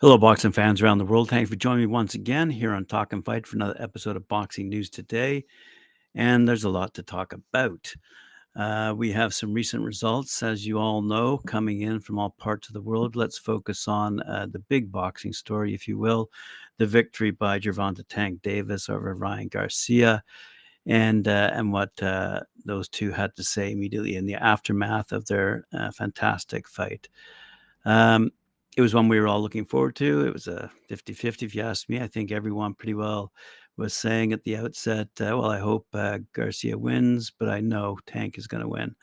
Hello, boxing fans around the world. Thanks for joining me once again here on TalkinFight for another episode of Boxing News Today. And there's a lot to talk about. Uh, we have some recent results, as you all know, coming in from all parts of the world. Let's focus on uh, the big boxing story, if you will the victory by Gervonta Tank Davis over Ryan Garcia. And uh, and what uh, those two had to say immediately in the aftermath of their uh, fantastic fight. Um, it was one we were all looking forward to. It was a 50 50, if you ask me. I think everyone pretty well was saying at the outset, uh, well, I hope uh, Garcia wins, but I know Tank is going to win.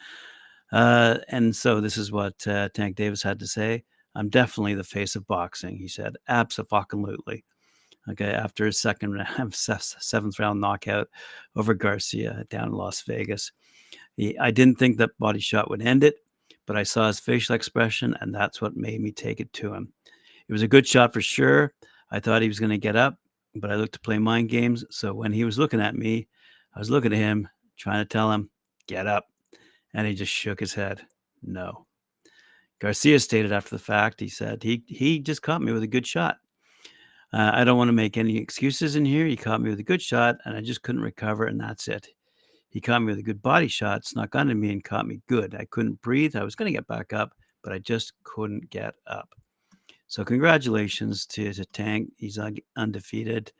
Uh, and so this is what Tank Davis had to say. I'm definitely the face of boxing, he said. Absolutely. Okay, after his second round, seventh round knockout over Garcia down in Las Vegas. He, I didn't think that body shot would end it but I saw his facial expression, and that's what made me take it to him. It was a good shot for sure. I thought he was going to get up, but I looked to play mind games. So when he was looking at me, I was looking at him, trying to tell him, get up. And he just shook his head. No. Garcia stated after the fact, he said, he, he just caught me with a good shot. Uh, I don't want to make any excuses in here. He caught me with a good shot, and I just couldn't recover, and that's it. He caught me with a good body shot, snuck under me, and caught me good. I couldn't breathe. I was going to get back up, but I just couldn't get up. So, congratulations to, to Tank. He's undefeated.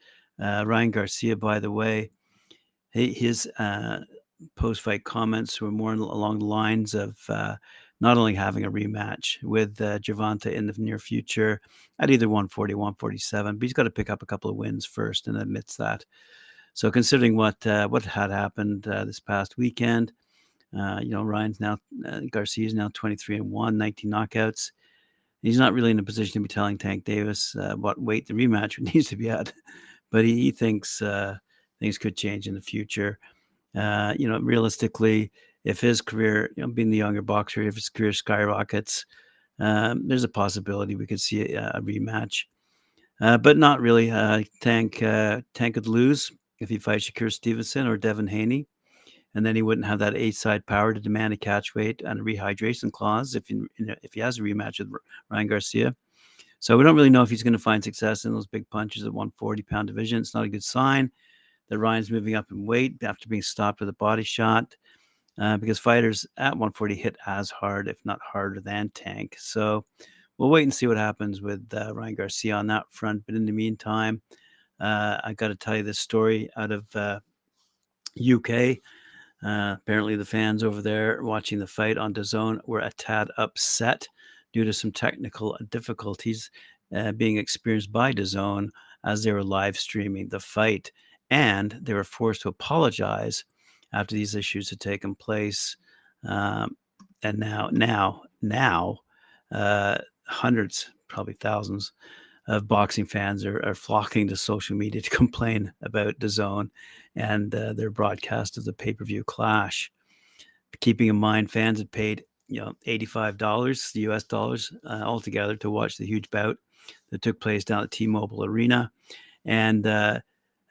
Uh, Ryan Garcia, by the way, his uh, post fight comments were more along the lines of uh, not only having a rematch with uh, Gervonta in the near future at either 140, 147, but he's got to pick up a couple of wins first and admits that. So considering what uh, what had happened uh, this past weekend, uh, you know Ryan's now uh, Garcia is now 23 and one, 19 knockouts. He's not really in a position to be telling Tank Davis uh, what weight the rematch needs to be at, but he, he thinks uh, things could change in the future. you know, realistically, if his career, you know, being the younger boxer, if his career skyrockets, um, there's a possibility we could see a, a rematch. Uh, but not really. Uh, Tank uh, Tank could lose if he fights Shakur Stevenson or Devin Haney. And then he wouldn't have that eight side power to demand a catch weight and a rehydration clause if he, if he has a rematch with Ryan Garcia. So we don't really know if he's going to find success in those big punches at 140 pound division. It's not a good sign that Ryan's moving up in weight after being stopped with a body shot uh, because fighters at 140 hit as hard, if not harder, than Tank. So we'll wait and see what happens with uh, Ryan Garcia on that front. But in the meantime, uh, I got to tell you this story out of uh, UK. Uh, apparently, the fans over there watching the fight on DAZN were a tad upset due to some technical difficulties uh, being experienced by DAZN as they were live streaming the fight, and they were forced to apologize after these issues had taken place. Um, and now, now, now, uh, hundreds, probably thousands of boxing fans are, are flocking to social media to complain about DAZN and uh, their broadcast of the pay-per-view clash. Keeping in mind, fans had paid you know eighty-five dollars, U.S. dollars, uh, altogether to watch the huge bout that took place down at T-Mobile Arena, and uh,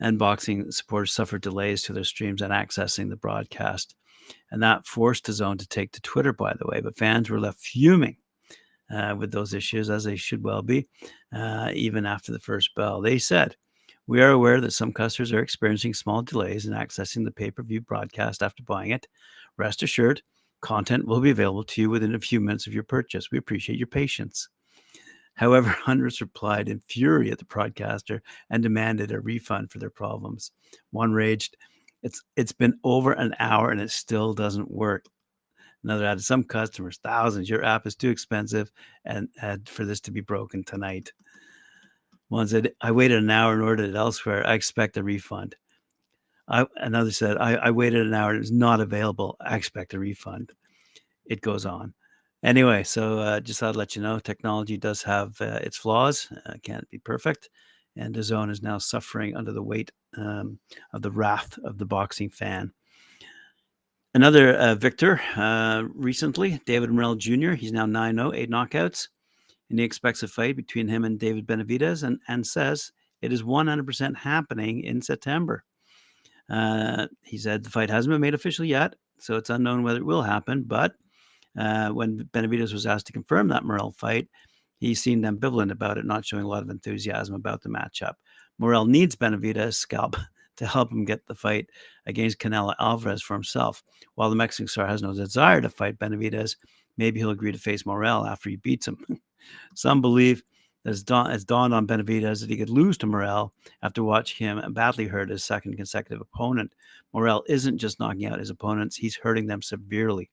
and boxing supporters suffered delays to their streams and accessing the broadcast, and that forced DAZN to take to Twitter. By the way, but fans were left fuming uh, with those issues, as they should well be, uh, even after the first bell. They said, We are aware that some customers are experiencing small delays in accessing the pay per view broadcast after buying it. Rest assured, content will be available to you within a few minutes of your purchase. We appreciate your patience. However, hundreds replied in fury at the broadcaster and demanded a refund for their problems. One raged, it's it's been over an hour and it still doesn't work. Another added some customers, thousands. Your app is too expensive, and, and for this to be broken tonight. One said, "I waited an hour and ordered it elsewhere. I expect a refund." I, another said, I, I waited an hour. and It was not available. I expect a refund." It goes on. Anyway, so uh, just thought I'd let you know, technology does have uh, its flaws. Uh, can't be perfect, and DAZN is now suffering under the weight um, of the wrath of the boxing fan. Another uh, victor uh, recently, David Morrell Jr. He's now 9 0, eight knockouts. And he expects a fight between him and David Benavidez, and, and says it is 100% happening in September. Uh, he said the fight hasn't been made official yet, so it's unknown whether it will happen. But uh, when Benavidez was asked to confirm that Morrell fight, he seemed ambivalent about it, not showing a lot of enthusiasm about the matchup. Morrell needs Benavidez' scalp to help him get the fight against Canelo Alvarez for himself. While the Mexican star has no desire to fight Benavidez, maybe he'll agree to face Morrell after he beats him. Some believe it's dawned, dawned on Benavidez that he could lose to Morrell after watching him badly hurt his second consecutive opponent. Morrell isn't just knocking out his opponents; he's hurting them severely.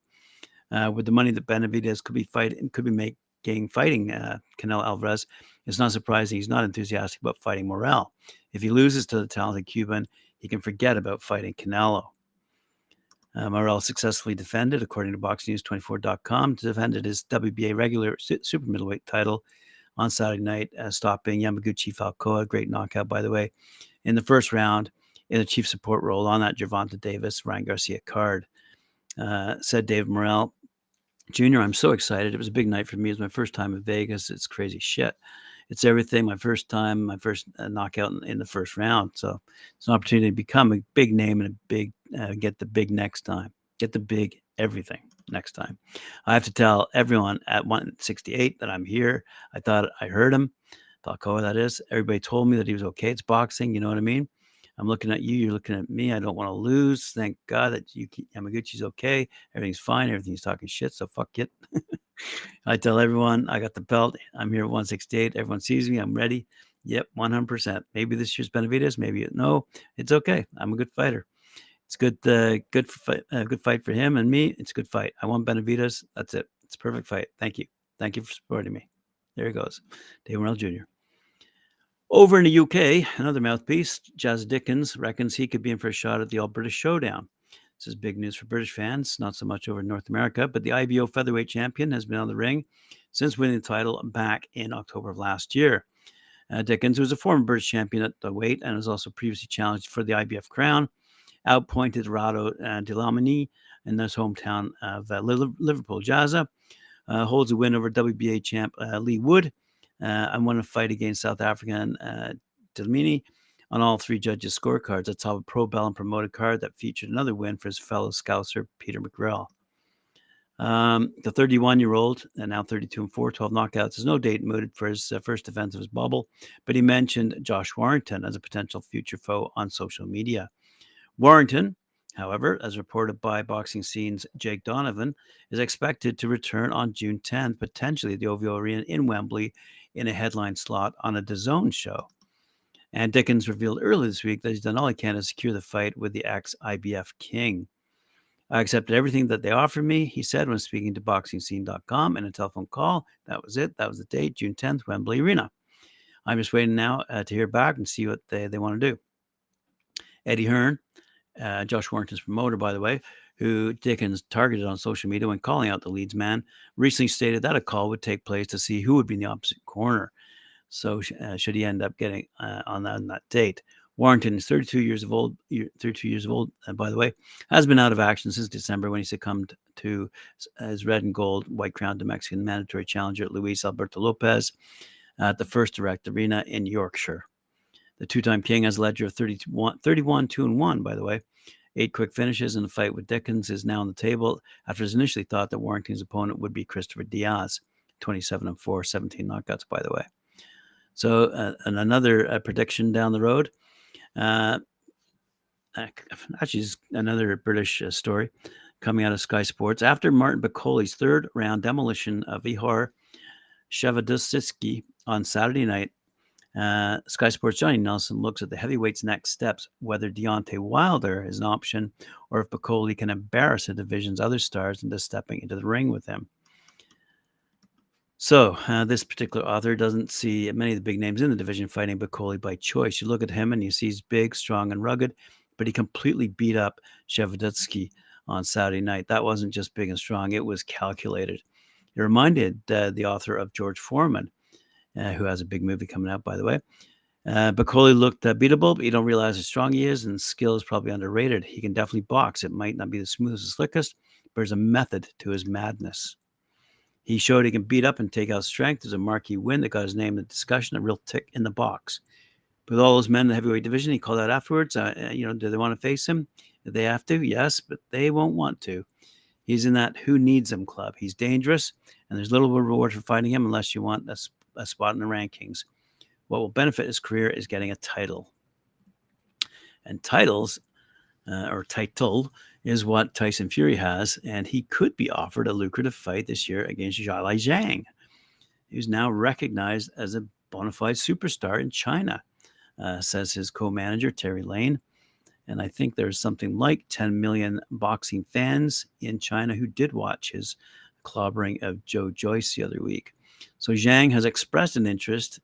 Uh, with the money that Benavidez could be fighting, could be making fighting uh, Canelo Alvarez, it's not surprising he's not enthusiastic about fighting Morrell. If he loses to the talented Cuban, he can forget about fighting Canelo. Uh, Morrell successfully defended, according to BoxNews24.com, defended his WBA regular super middleweight title on Saturday night, uh, stopping Yamaguchi Falcão, great knockout, by the way, in the first round in a chief support role on that Gervonta Davis, Ryan Garcia card. Uh, said Dave Morrell, Jr., I'm so excited. It was a big night for me. It was my first time in Vegas. It's crazy shit. It's everything. My first time, my first uh, knockout in, in, the first round. So it's an opportunity to become a big name and a big, uh, get the big next time. Get the big everything next time. I have to tell everyone at 168 that I'm here. I thought I heard him. Falcão, that is. Everybody told me that he was okay. It's boxing. You know what I mean? I'm looking at you. You're looking at me. I don't want to lose. Thank God that you keep, Yamaguchi's okay. Everything's fine. Everything's talking shit. So fuck it. I tell everyone I got the belt. I'm here at 168. Everyone sees me. I'm ready. Yep, 100%. Maybe this year's Benavidez. Maybe no. It's okay. I'm a good fighter. It's good. Uh, good fight. Uh, good fight for him and me. It's a good fight. I want Benavidez. That's it. It's a perfect fight. Thank you. Thank you for supporting me. There he goes, Dave Morrell Jr. Over in the UK, another mouthpiece, Jas Dickens, reckons he could be in for a shot at the All British Showdown. This is big news for British fans, not so much over in North America, but the IBO featherweight champion has been on the ring since winning the title back in October of last year. Uh, Dickens, was a former British champion at the weight and has also previously challenged for the IBF crown, outpointed Rado uh, Dlamini in his hometown of uh, Liverpool. Jazza uh, holds a win over WBA champ uh, Leigh Wood uh, I won a fight against South African uh, Dlamini on all three judges' scorecards. How a Probellum promoted card that featured another win for his fellow Scouser, Peter McGrail. Um, the 31 year old, and now 32 and 4, 12 knockouts, has no date mooted for his uh, first defense of his bubble, but he mentioned Josh Warrington as a potential future foe on social media. Warrington, however, as reported by Boxing Scene's Jake Donovan, is expected to return on June 10th, potentially at the OVO Arena in Wembley in a headline slot on a DAZN show. And Dickens revealed earlier this week that he's done all he can to secure the fight with the ex IBF king. I accepted everything that they offered me, he said when speaking to BoxingScene.com in a telephone call. That was it. That was the date, June 10th, Wembley Arena. I'm just waiting now uh, to hear back and see what they, they want to do. Eddie Hearn, uh, Josh Warrington's promoter, by the way, who Dickens targeted on social media when calling out the Leeds man, recently stated that a call would take place to see who would be in the opposite corner. So, uh, should he end up getting uh, on, that, on that date, Warrington is 32 years of old. 32 years of old, uh, by the way, has been out of action since December when he succumbed to his red and gold white crown to Mexican mandatory challenger Luis Alberto Lopez at the First Direct Arena in Yorkshire. The two-time king has a ledger of 31, 31 2 and 1, by the way, Eight quick finishes in the fight with Dickens is now on the table after it was initially thought that Warrington's opponent would be Christopher Diaz, 27 and 4, 17 knockouts, by the way. So, uh, and another uh, prediction down the road. Uh, actually, another British uh, story coming out of Sky Sports. After Martin Bakole's third round demolition of Ihor Shevardzhiev on Saturday night, uh, Sky Sports' Johnny Nelson looks at the heavyweight's next steps, whether Deontay Wilder is an option or if Bakole can embarrass the division's other stars into stepping into the ring with him. So, uh, this particular author doesn't see many of the big names in the division fighting Bakole by choice. You look at him and you see he's big, strong, and rugged, but he completely beat up Shevardzhiev on Saturday night. That wasn't just big and strong, it was calculated. It reminded uh, the author of George Foreman, uh, who has a big movie coming out, by the way. Uh, Bakole looked uh, beatable, but you don't realize how strong he is, and skill is probably underrated. He can definitely box. It might not be the smoothest, the slickest, but there's a method to his madness. He showed he can beat up and take out strength. There's a marquee win that got his name in the discussion, a real tick in the box. with all those men in the heavyweight division, he called out afterwards. Uh, you know, do they want to face him? Do they have to? Yes, but they won't want to. He's in that who needs him club. He's dangerous, and there's little reward for fighting him unless you want a, a spot in the rankings. What will benefit his career is getting a title. And titles, uh, or title, is what Tyson Fury has, and he could be offered a lucrative fight this year against Zhilei Zhang, who's now recognized as a bona fide superstar in China, uh, says his co manager, Terry Lane. And I think there's something like 10 million boxing fans in China who did watch his clobbering of Joe Joyce the other week. So Zhang has expressed an interest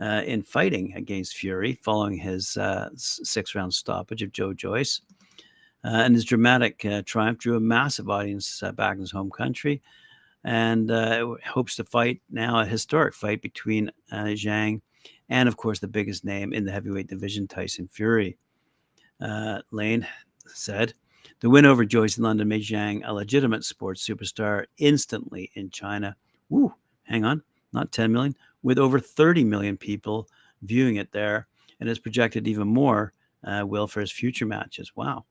uh, in fighting against Fury following his uh, six round stoppage of Joe Joyce. Uh, and his dramatic uh, triumph drew a massive audience uh, back in his home country and uh, hopes to fight now a historic fight between Zhang and, of course, the biggest name in the heavyweight division, Tyson Fury. Lane said, the win over Joyce in London made Zhang a legitimate sports superstar instantly in China. Woo, hang on, not 10 million, with over 30 million people viewing it there. And it's projected even more uh, will for his future matches. Wow.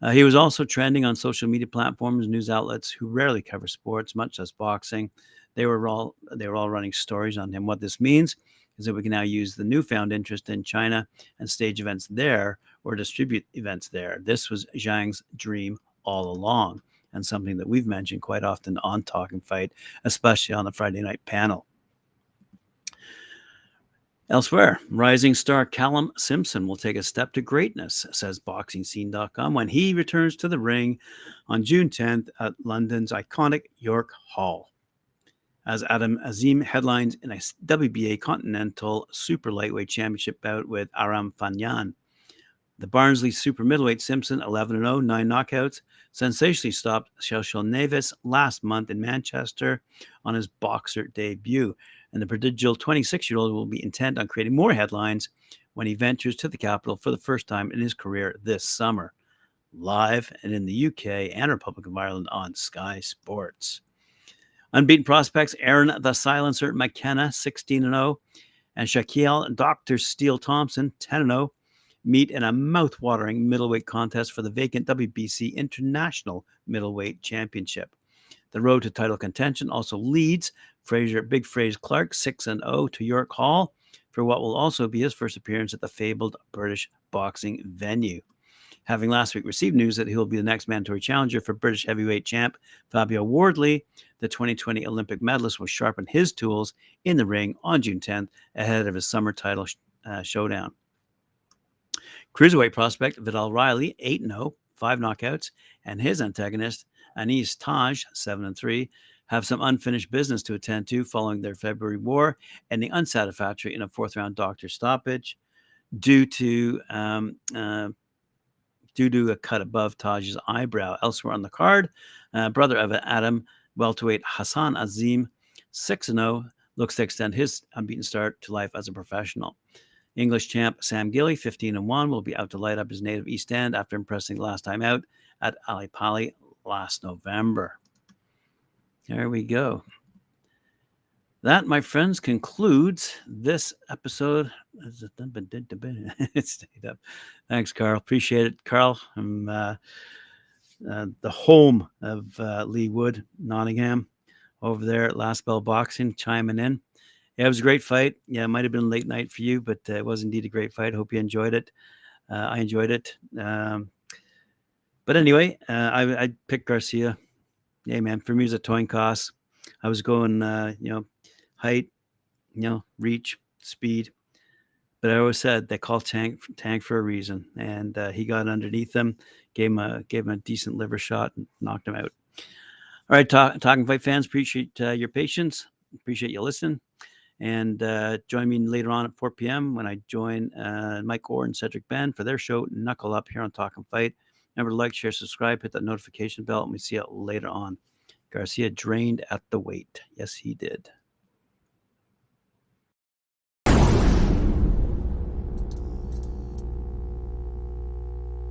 Uh, he was also trending on social media platforms, news outlets who rarely cover sports, much less boxing. They were all they were all running stories on him. What this means is that we can now use the newfound interest in China and stage events there or distribute events there. This was Zhang's dream all along, and something that we've mentioned quite often on TalkinFight, especially on the Friday night panel. Elsewhere, rising star Callum Simpson will take a step to greatness, says BoxingScene.com, when he returns to the ring on June 10th at London's iconic York Hall. As Adam Azim headlines in a WBA Continental Super Lightweight Championship bout with Aram Fanyan. The Barnsley Super Middleweight Simpson, 11 0, nine knockouts, sensationally stopped Celso Neves last month in Manchester on his BOXXER debut and the prodigal 26 year old will be intent on creating more headlines when he ventures to the capital for the first time in his career this summer, live and in the UK and Republic of Ireland on Sky Sports. Unbeaten prospects Aaron the Silencer McKenna, 16 0, and Shaquille Dr. Steele Thompson, 10 0, meet in a mouth-watering middleweight contest for the vacant WBC International Middleweight Championship. The road to title contention also leads Frazer Big Frazer Clarke 6 and 0 to York Hall for what will also be his first appearance at the fabled British boxing venue. Having last week received news that he will be the next mandatory challenger for British heavyweight champ Fabio Wardley, the 2020 Olympic medalist will sharpen his tools in the ring on June 10th ahead of his summer title uh, showdown. Cruiserweight prospect Vidal Riley, 8 0, five knockouts, and his antagonist Anees Taj, 7 and 3, have some unfinished business to attend to following their February war, ending unsatisfactory in a fourth round doctor stoppage due to um, uh, due to a cut above Taj's eyebrow. Elsewhere on the card, uh, brother of Adam, welterweight Hassan Azim, 6 0, looks to extend his unbeaten start to life as a professional. English champ Sam Gilley, 15 and 1, will be out to light up his native East End after impressing last time out at Ali Pali last November. There we go. That, my friends, concludes this episode. Stayed up. Thanks, Carl. Appreciate it, Carl. I'm uh, uh, the home of uh, Leigh Wood, Nottingham, over there at Last Bell Boxing, chiming in. Yeah, it was a great fight. Yeah, it might have been late night for you, but uh, it was indeed a great fight. Hope you enjoyed it. Uh, I enjoyed it. Um, but anyway, uh, I, I picked Garcia yeah, man, for me, it was a toying cost. I was going, uh, you know, height, you know, reach, speed. But I always said they call Tank Tank for a reason, and uh, he got underneath them, gave him a gave him a decent liver shot, and knocked him out. All right, talk, talking fight fans, appreciate uh, your patience, appreciate you listening, and uh, join me later on at 4 p.m. when I join uh, Mike Orr and Cedric Ben for their show Knuckle Up here on TalkinFight. Remember to like, share, subscribe, hit that notification bell, and we see you later on. Garcia drained at the weight. Yes, he did.